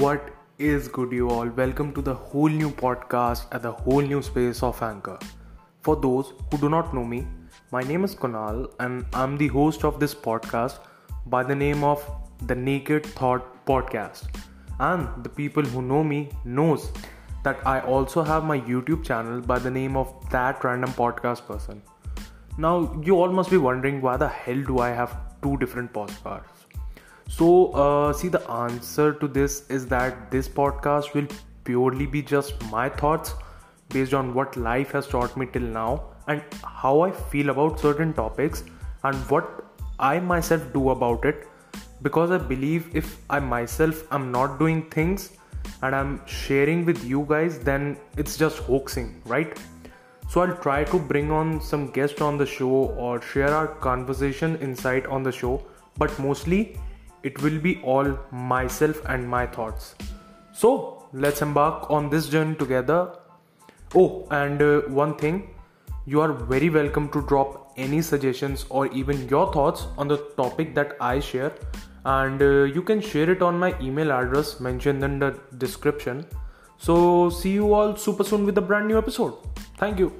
What is good, you all? Welcome to the whole new podcast at the whole new space of Anchor. For those who do not know me, my name is Kunal and I'm the host of this podcast by the name of the Naked Thought Podcast. And the people who know me knows that I also have my YouTube channel by the name of That Random Podcast Person. Now, you all must be wondering why the hell do I have two different podcasts? So, uh, see, the answer to this is that this podcast will purely be just my thoughts based on what life has taught me till now and how I feel about certain topics and what I myself do about it. Because I believe if I myself am not doing things and I'm sharing with you guys, then it's just hoaxing, right? So I'll try to bring on some guests on the show or share our conversation insight on the show, but mostly it will be all myself and my thoughts. So let's embark on this journey together. Oh, and uh, one thing you are very welcome to drop any suggestions or even your thoughts on the topic that I share, and uh, you can share it on my email address mentioned in the description. So, see you all super soon with a brand new episode. Thank you.